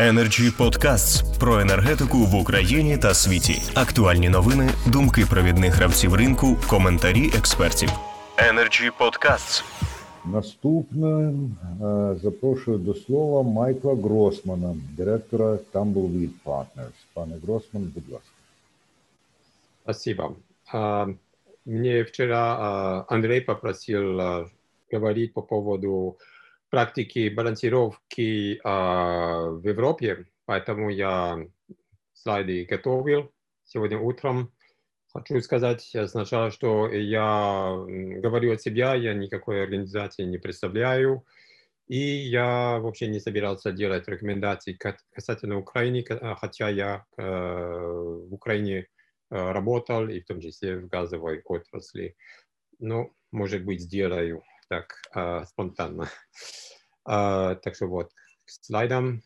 Energy Podcasts про енергетику в Україні та світі. Актуальні новини, думки провідних гравців ринку, коментарі експертів. Energy Podcasts. Наступним е, запрошую до слова Майкла Гросмана, директора Tumbleweed Partners. Пане Гросман, будь ласка. Спасибо. Мне вчера Андрей попросил говорить по поводу практики балансировки в Европе, поэтому я слайды готовил сегодня утром. Хочу сказать сначала, что я говорю от себя, я никакой организации не представляю, и я вообще не собирался делать рекомендации касательно Украины, хотя я в Украине работал, и в том числе в газовой отрасли. Но, может быть, сделаю так спонтанно. Так что вот, к слайдам.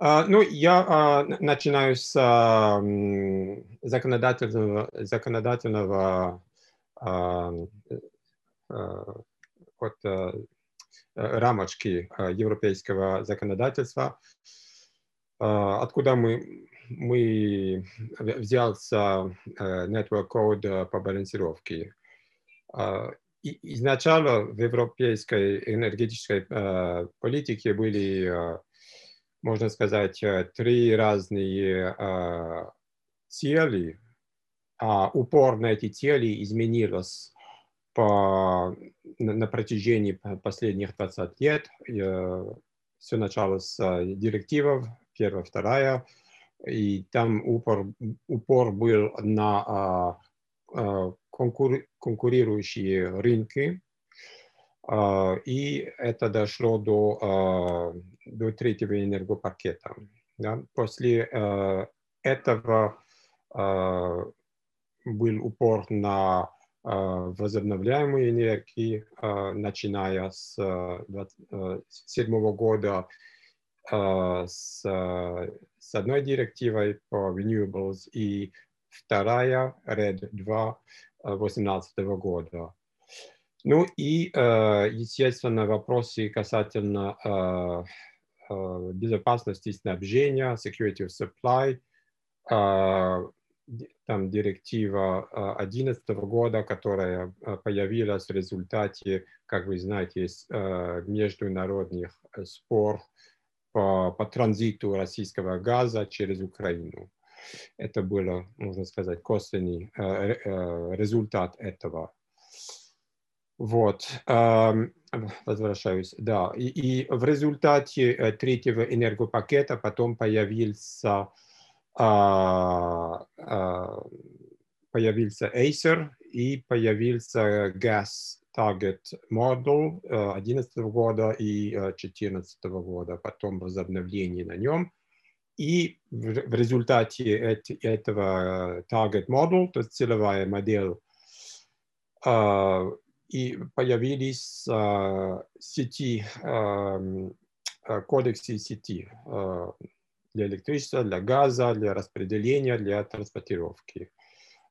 Ну, я начинаю с законодательного, законодательного от рамочки европейского законодательства, откуда мы, мы взялся Network Code по балансировке. Изначально в европейской энергетической политике были можно сказать, три разные э, цели, а упор на эти цели изменился по, на, на протяжении последних 20 лет. Э, все началось с э, директивов, первая, вторая, и там упор, упор был на э, э, конкур, конкурирующие рынки, и это дошло до, до третьего энергопакета. После этого был упор на возобновляемые энергии, начиная с 2007 года с, с одной директивой по renewables и вторая, RED 2, 2018 года. Ну и, естественно, вопросы касательно безопасности снабжения, security of supply, там директива 2011 года, которая появилась в результате, как вы знаете, международных спор по, по транзиту российского газа через Украину. Это было, можно сказать, косвенный результат этого. Вот, возвращаюсь, да. И, и в результате третьего энергопакета потом появился, появился Acer и появился Gas Target Model 2011 года и 2014 года, потом возобновление на нем. И в результате этого Target Model, то есть целевая модель, и появились э, сети, э, кодексы сети э, для электричества, для газа, для распределения, для транспортировки.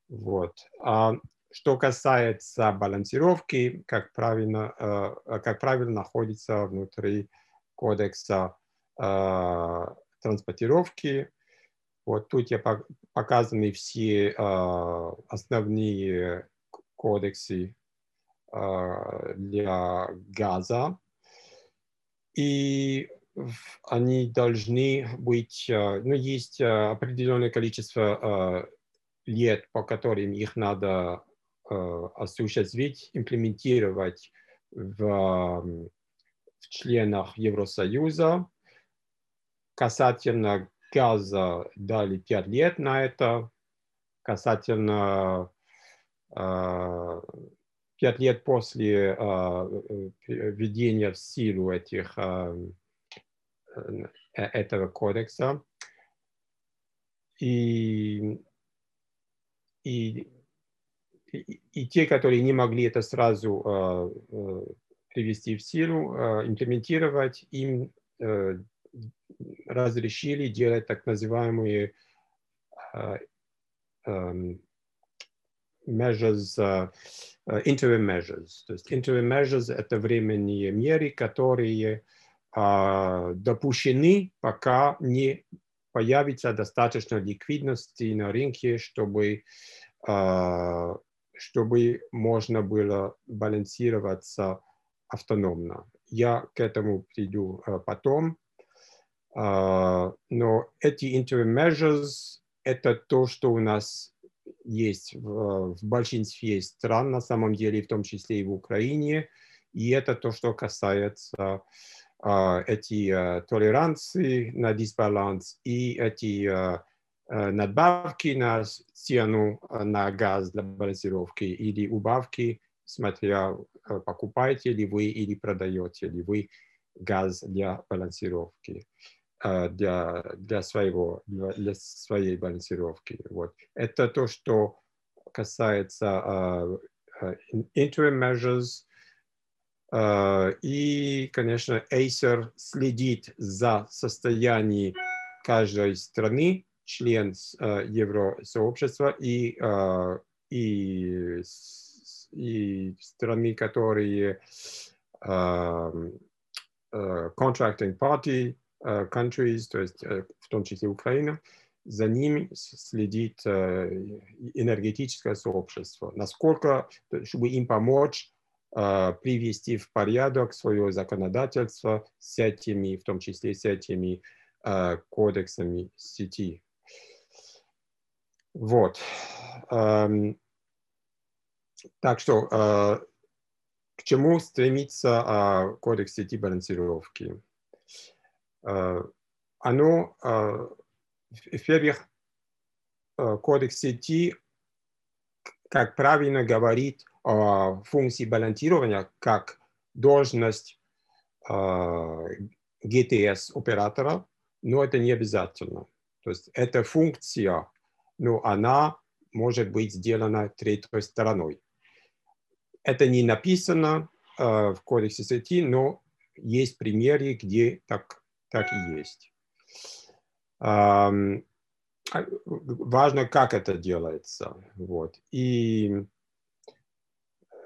Вот. А что касается балансировки, как правильно, э, как правильно находится внутри кодекса э, транспортировки. Вот тут я показаны все э, основные кодексы для газа. И они должны быть, ну, есть определенное количество лет, по которым их надо осуществить, имплементировать в, в членах Евросоюза. Касательно газа дали 5 лет на это. Касательно пять лет после введения в силу этих, этого кодекса. И, и, и, те, которые не могли это сразу привести в силу, имплементировать, им разрешили делать так называемые measures, uh, interim measures. То есть interim measures – это временные меры, которые допущены, пока не появится достаточно ликвидности на рынке, чтобы, чтобы можно было балансироваться автономно. Я к этому приду потом. Но эти interim measures – это то, что у нас есть в, в большинстве стран, на самом деле, в том числе и в Украине. И это то, что касается э, эти э, толеранции на дисбаланс и эти э, надбавки на цену на газ для балансировки или убавки, смотря покупаете ли вы или продаете ли вы газ для балансировки для, для, своего, для своей балансировки. Вот. Это то, что касается uh, interim measures. И, конечно, Acer следит за состоянием каждой страны, член Евросообщества и, и, и страны, которые contracting party, countries, то есть э, в том числе Украина, за ними следит э, энергетическое сообщество. Насколько, чтобы им помочь привести в порядок свое законодательство с этими, в том числе с этими кодексами сети. Вот. Эм, так что к чему стремится кодекс сети балансировки? Оно, во-первых, кодекс сети, как правильно говорит о функции балансирования, как должность GTS-оператора, но это не обязательно. То есть эта функция, но она может быть сделана третьей стороной. Это не написано э, в кодексе сети, но есть примеры, где так так и есть. А, важно, как это делается. Вот. И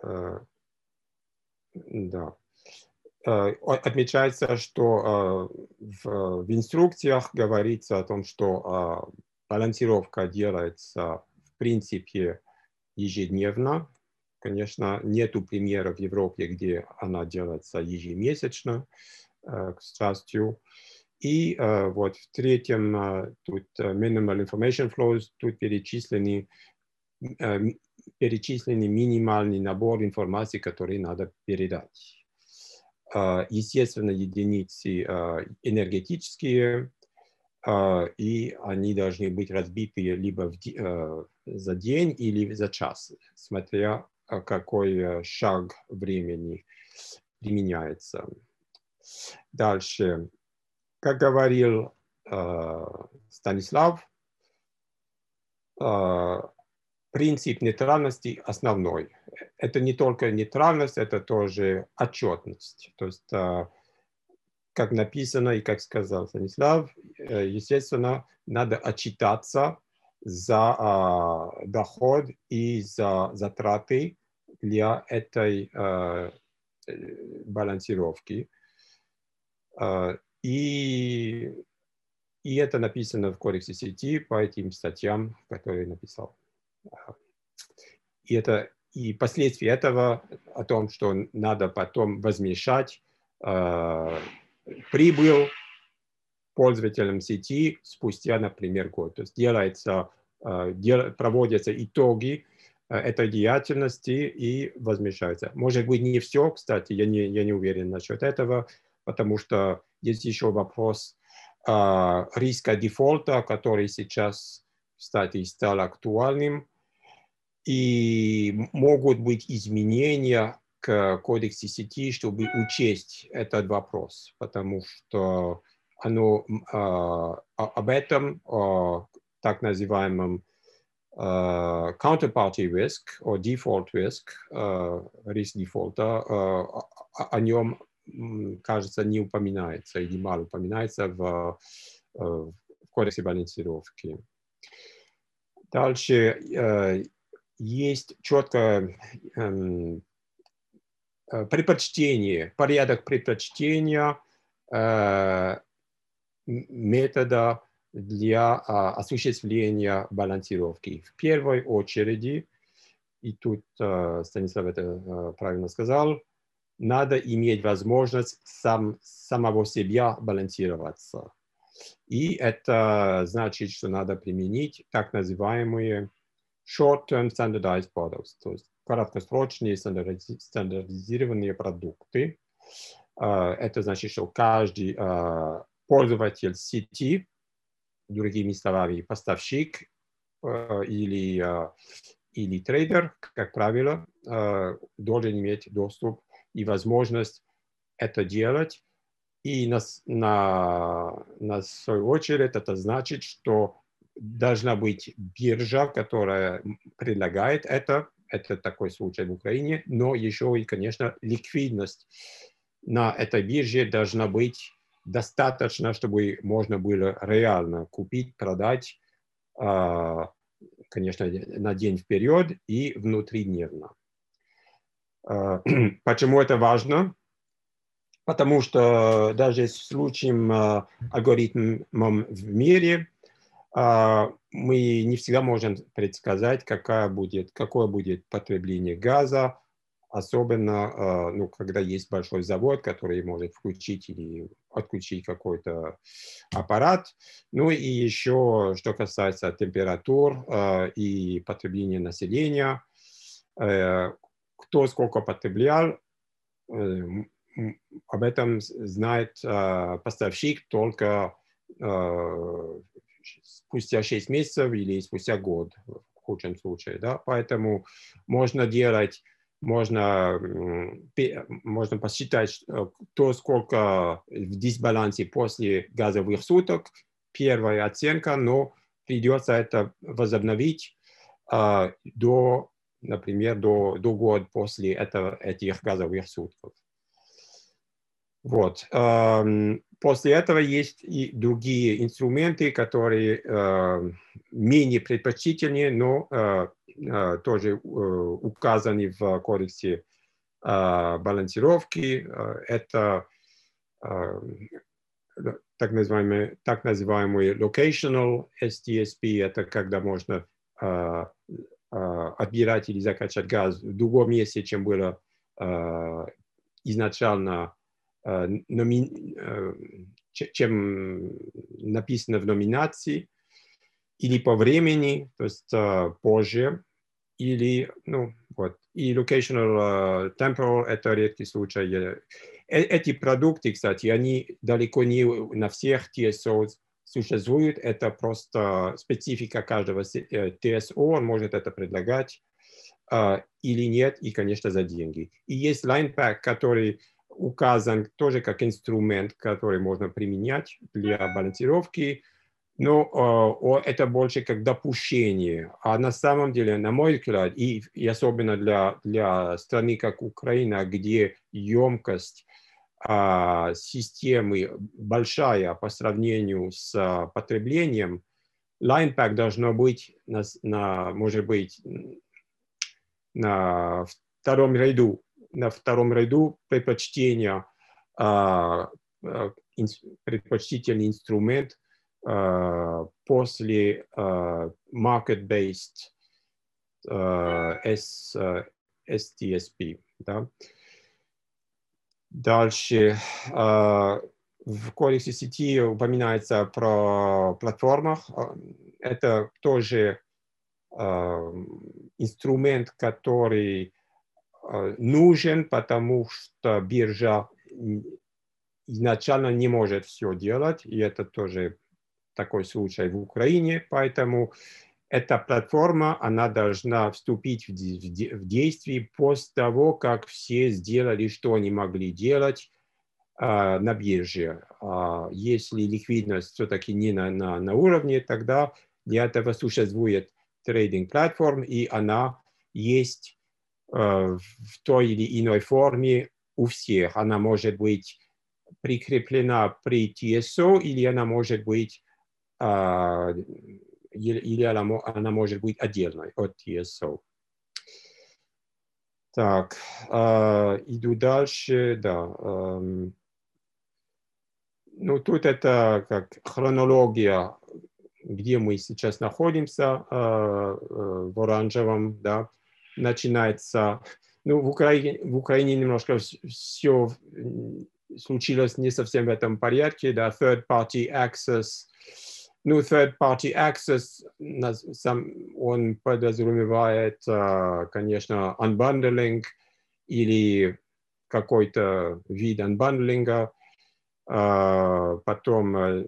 э, да. Э, отмечается, что э, в, инструкциях говорится о том, что балансировка делается в принципе ежедневно. Конечно, нету примеров в Европе, где она делается ежемесячно. Э, к счастью. И э, вот в третьем, э, тут minimal information flows, тут перечислены, перечислены минимальный набор информации, который надо передать. Естественно, единицы энергетические, и они должны быть разбиты либо за день или за час, смотря какой шаг времени применяется. Дальше. Как говорил э, Станислав, э, принцип нейтральности основной. Это не только нейтральность, это тоже отчетность. То есть, э, как написано и как сказал Станислав, э, естественно, надо отчитаться за э, доход и за затраты для этой балансировки. А, и, и это написано в кодексе сети по этим статьям, которые написал. И, это, и последствия этого о том, что надо потом возмещать э, прибыль пользователям сети спустя, например, год. То есть делается, э, дел, проводятся итоги этой деятельности и возмещаются. Может быть, не все, кстати, я не, я не уверен насчет этого, потому что есть еще вопрос э, риска дефолта, который сейчас, кстати, стал актуальным. И могут быть изменения к кодексу сети, чтобы учесть этот вопрос, потому что оно э, об этом, о так называемом Uh, counterparty risk or default risk, uh, риск дефолта, uh, о нем кажется, не упоминается или мало упоминается в, э, в кодексе балансировки. Дальше э, есть четко эм, э, предпочтение, порядок предпочтения метода для осуществления балансировки. В первой очереди, и тут Станислав это правильно сказал, надо иметь возможность сам, самого себя балансироваться. И это значит, что надо применить так называемые short-term standardized products, то есть краткосрочные стандартизированные продукты. Это значит, что каждый пользователь сети, другими словами, поставщик или, или трейдер, как правило, должен иметь доступ и возможность это делать. И на, на, на свою очередь это значит, что должна быть биржа, которая предлагает это. Это такой случай в Украине. Но еще и, конечно, ликвидность на этой бирже должна быть достаточно, чтобы можно было реально купить, продать, а, конечно, на день вперед и внутридневно. А, почему это важно? Потому что даже с случаем а, алгоритмом в мире мы не всегда можем предсказать, какая будет, какое будет потребление газа, особенно ну, когда есть большой завод, который может включить или отключить какой-то аппарат. Ну и еще, что касается температур и потребления населения, э, кто сколько потреблял, об этом знает поставщик только спустя 6 месяцев или спустя год в худшем случае. Да? Поэтому можно делать, можно, можно посчитать, то, сколько в дисбалансе после газовых суток, первая оценка, но придется это возобновить до например, до, до года после этого, этих газовых сутков. Вот. После этого есть и другие инструменты, которые менее предпочтительнее, но тоже указаны в кодексе балансировки. Это так называемый, так называемый locational STSP, это когда можно отбирать или закачать газ в другом месте, чем было изначально, чем написано в номинации, или по времени, то есть позже, или, ну, вот, и locational temporal – это редкий случай. Эти продукты, кстати, они далеко не на всех TSO существует, это просто специфика каждого ТСО, он может это предлагать uh, или нет, и, конечно, за деньги. И есть LinePack, который указан тоже как инструмент, который можно применять для балансировки, но uh, это больше как допущение. А на самом деле, на мой взгляд, и, и особенно для, для страны, как Украина, где емкость а, системы большая по сравнению с а, потреблением, pack должно быть, на, на, может быть, на втором ряду, на втором ряду предпочтения, а, предпочтительный инструмент после market-based STSP. Да? Дальше а, в кодексе сети упоминается про платформах. А, это тоже а, инструмент, который нужен, потому что биржа изначально не может все делать, и это тоже такой случай в Украине, поэтому эта платформа, она должна вступить в, в, в действие после того, как все сделали, что они могли делать а, на бирже. А, если ликвидность все-таки не на, на, на уровне, тогда для этого существует трейдинг-платформ, и она есть а, в той или иной форме у всех. Она может быть прикреплена при TSO, или она может быть а, или она, может быть отдельной от TSO. Так, э, иду дальше, да. Э, ну, тут это как хронология, где мы сейчас находимся, в оранжевом, да, начинается, ну, в Украине, в Украине немножко все случилось не совсем в этом порядке, да, third party access, ну, third party access, сам, он подразумевает, конечно, unbundling или какой-то вид анбандлинга, потом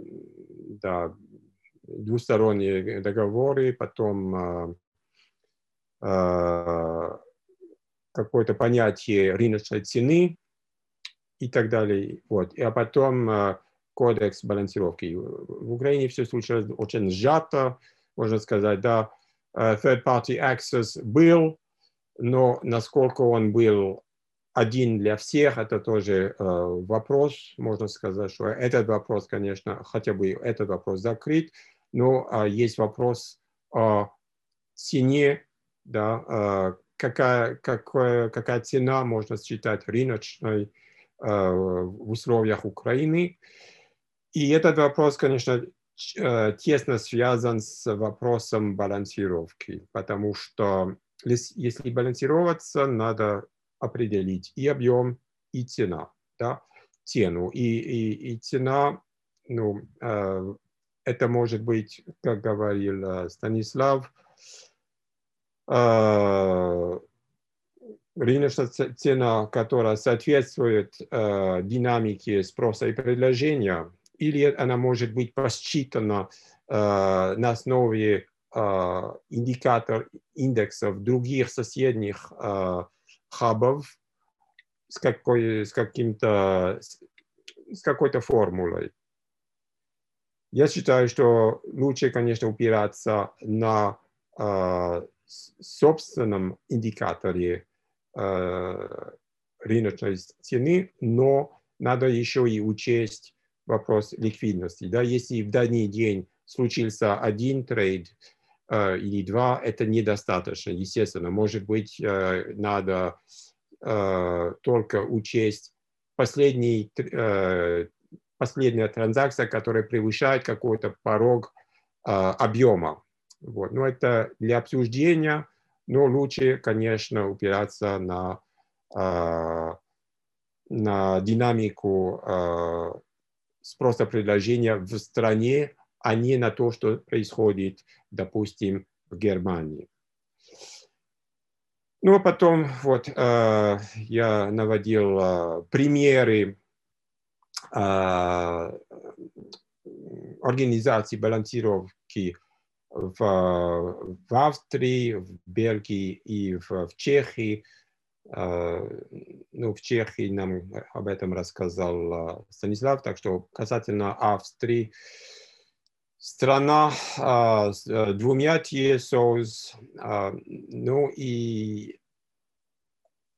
да, двусторонние договоры, потом какое-то понятие рыночной цены и так далее. Вот. А потом кодекс балансировки. В Украине все случилось очень сжато, можно сказать, да, third party access был, но насколько он был один для всех, это тоже э, вопрос, можно сказать, что этот вопрос, конечно, хотя бы этот вопрос закрыт, но э, есть вопрос о цене, да, э, какая, какая, какая цена можно считать рыночной э, в условиях Украины. И этот вопрос, конечно, э, тесно связан с вопросом балансировки, потому что если балансироваться, надо определить и объем, и цена, да, цену. И, и, и цена, ну, э, это может быть, как говорил э, Станислав, рыночная цена, которая соответствует динамике спроса и предложения, или она может быть посчитана э, на основе э, индикатор индексов других соседних э, хабов с, какой, с каким-то, с какой-то формулой. Я считаю, что лучше, конечно, упираться на э, собственном индикаторе э, рыночной цены, но надо еще и учесть вопрос ликвидности. Да? Если в данный день случился один трейд, Э, или два, это недостаточно, естественно. Может быть, э, надо э, только учесть последний, последняя транзакция, которая превышает какой-то порог объема. Вот. Но это для обсуждения, но лучше, конечно, упираться на, на динамику спроса предложения в стране, а не на то, что происходит, допустим, в Германии. Ну, а потом вот э, я наводил э, примеры э, организации балансировки в, в Австрии, в Бельгии и в, в Чехии. Э, ну, в Чехии нам об этом рассказал э, Станислав, так что касательно Австрии, страна а, с двумя TSOs, ну и,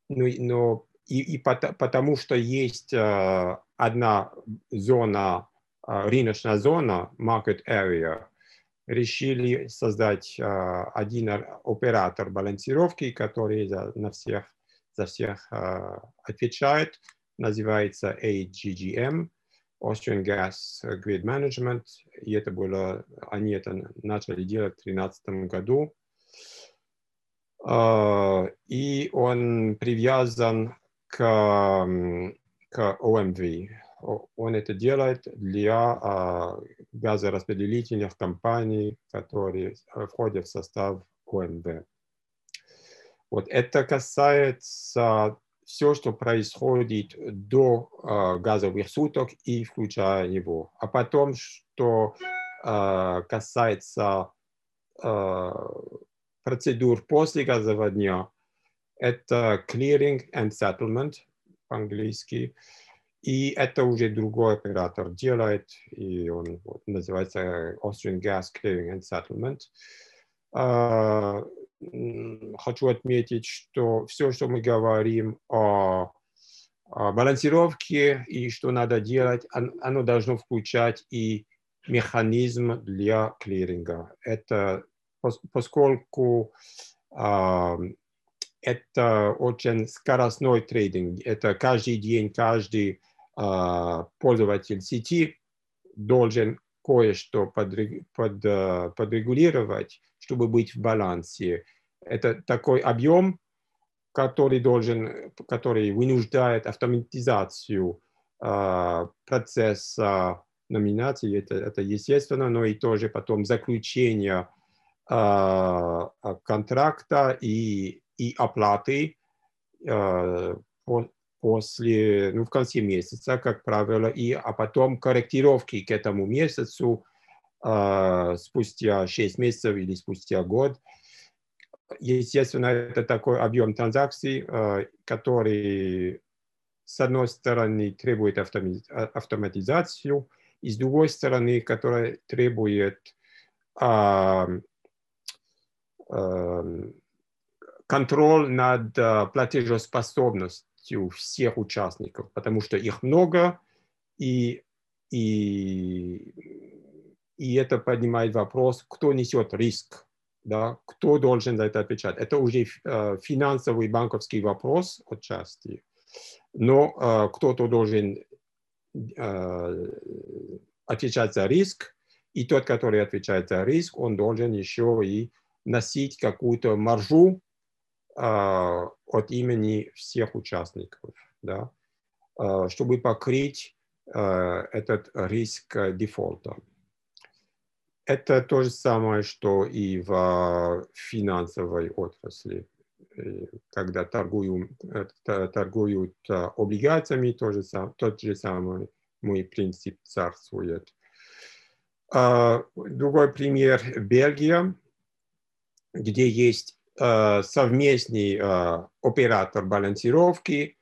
ну, но, и, и потому что есть одна зона, рыночная зона, market area, решили создать один оператор балансировки, который на всех, за всех а, отвечает, называется AGGM. Austrian Gas Grid Management, и это было, они это начали делать в 2013 году. И он привязан к, к OMV. Он это делает для газораспределительных компаний, которые входят в состав ОМВ. Вот это касается все, что происходит до э, газовых суток и включая его. А потом, что э, касается э, процедур после газового дня, это clearing and settlement по-английски. И это уже другой оператор делает, и он называется Austrian Gas Clearing and Settlement. Хочу отметить, что все, что мы говорим о, о балансировке и что надо делать, оно должно включать и механизм для клиринга. Это поскольку э, это очень скоростной трейдинг, это каждый день, каждый э, пользователь сети должен кое-что под, подрегулировать, чтобы быть в балансе. Это такой объем, который должен, который вынуждает автоматизацию э, процесса номинации, это, это естественно, но и тоже потом заключение э, контракта и, и оплаты э, после, ну, в конце месяца, как правило, и, а потом корректировки к этому месяцу э, спустя 6 месяцев или спустя год. Естественно, это такой объем транзакций, э, который, с одной стороны, требует автоматизацию, и с другой стороны, который требует э, э, контроль над платежеспособностью полностью всех участников, потому что их много, и, и, и это поднимает вопрос, кто несет риск, да, кто должен за это отвечать. Это уже э, финансовый банковский вопрос отчасти, но э, кто-то должен э, отвечать за риск, и тот, который отвечает за риск, он должен еще и носить какую-то маржу от имени всех участников, да, а, чтобы покрыть а, этот риск дефолта. Это то же самое, что и в финансовой отрасли. Когда торгуют, торгуют облигациями, то же, тот же самый мой принцип царствует. Другой пример – Бельгия, где есть Э, совместный э, оператор балансировки.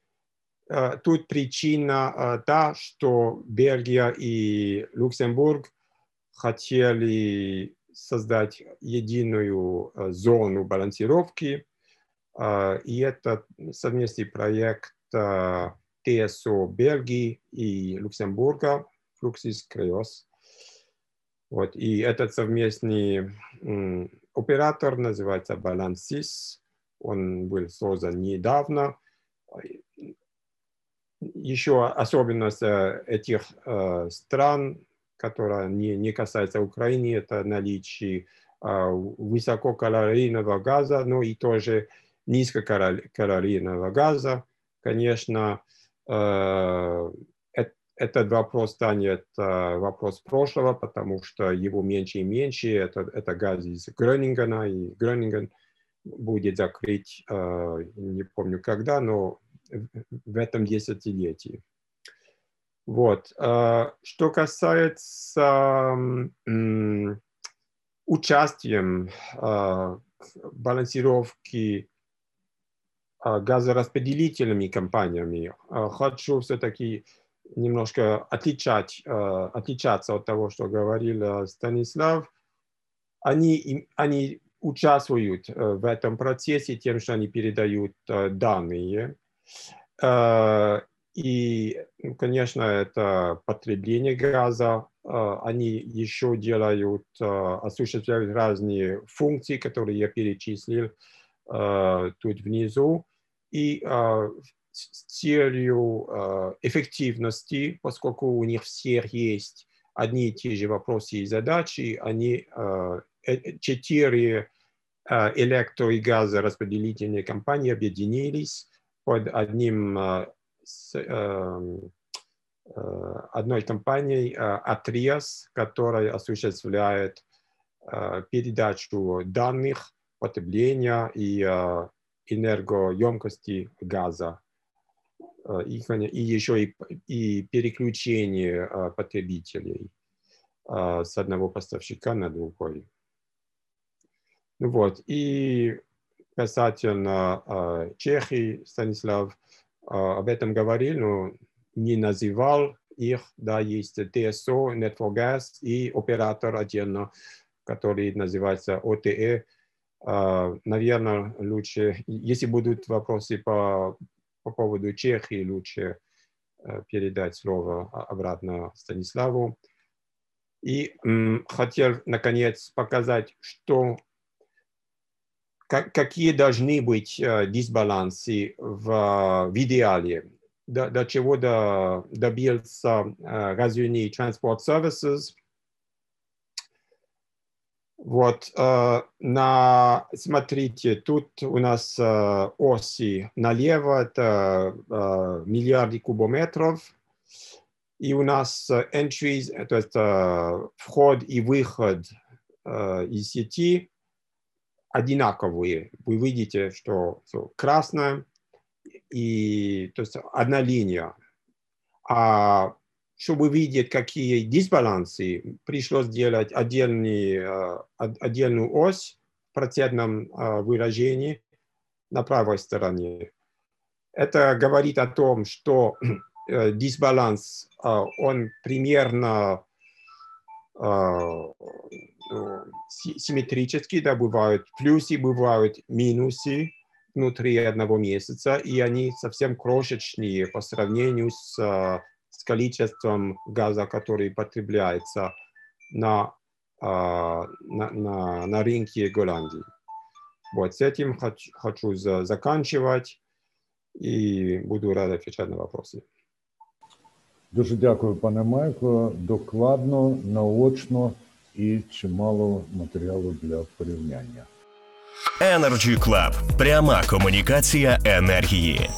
Э, тут причина та, что Бельгия и Люксембург хотели создать единую зону балансировки. И это совместный проект ТСО Бельгии и Люксембурга, Fluxis Creos. Вот, и этот совместный оператор называется Balansys. Он был создан недавно. Еще особенность э, этих э, стран, которая не, не касается Украины, это наличие э, высококалорийного газа, но и тоже низкокалорийного газа. Конечно, этот вопрос станет э, вопрос прошлого, потому что его меньше и меньше. Это, это газ из Гронингена, и Гронинген будет закрыть, э, не помню когда, но в этом десятилетии. Вот. Э, что касается участием балансировки газораспределительными компаниями, хочу все-таки немножко отличать, э, отличаться от того, что говорил Станислав, они, они участвуют э, в этом процессе тем, что они передают э, данные. И, ну, конечно, это потребление газа. Они еще делают, осуществляют разные функции, которые я перечислил тут внизу. И с целью э, эффективности, поскольку у них всех есть одни и те же вопросы и задачи, они э, э, четыре электро- и газораспределительные компании объединились под одним с, одной компанией Atrias, которая осуществляет передачу данных, потребления и энергоемкости газа и, и еще и, и переключение э, потребителей э, с одного поставщика на другой. Вот, и касательно Чехии, Станислав об этом говорил, но не называл их, да, есть ТСО, Networkgas и оператор отдельно, который называется ОТЭ. Наверное, лучше, если будут вопросы по по поводу Чехии лучше э, передать слово обратно Станиславу. И хотел, наконец, показать, что, как, какие должны быть э, дисбалансы в, в идеале. до, до чего до, добился э, Разюни Transport Services. Вот, э, на, смотрите, тут у нас э, оси налево, это э, миллиарды кубометров, и у нас э, entries, то есть э, вход и выход э, из сети одинаковые. Вы видите, что всё красное, и то есть одна линия. А чтобы видеть, какие дисбалансы, пришлось делать отдельный, э, от- отдельную ось в процентном э, выражении на правой стороне. Это говорит о том, что э, дисбаланс, он примерно ну, си- симметрический, да, бывают плюсы, бывают минусы внутри одного месяца, и они совсем крошечные по сравнению с, с количеством газа, который потребляется на, э, на, на, на рынке Голландии. Вот, с этим хоч- хочу за- заканчивать и буду рад отвечать на вопросы. Дуже дякую, пане Майкло. Докладно, наочно і чимало матеріалу для порівняння. Energy Club. Пряма комунікація енергії.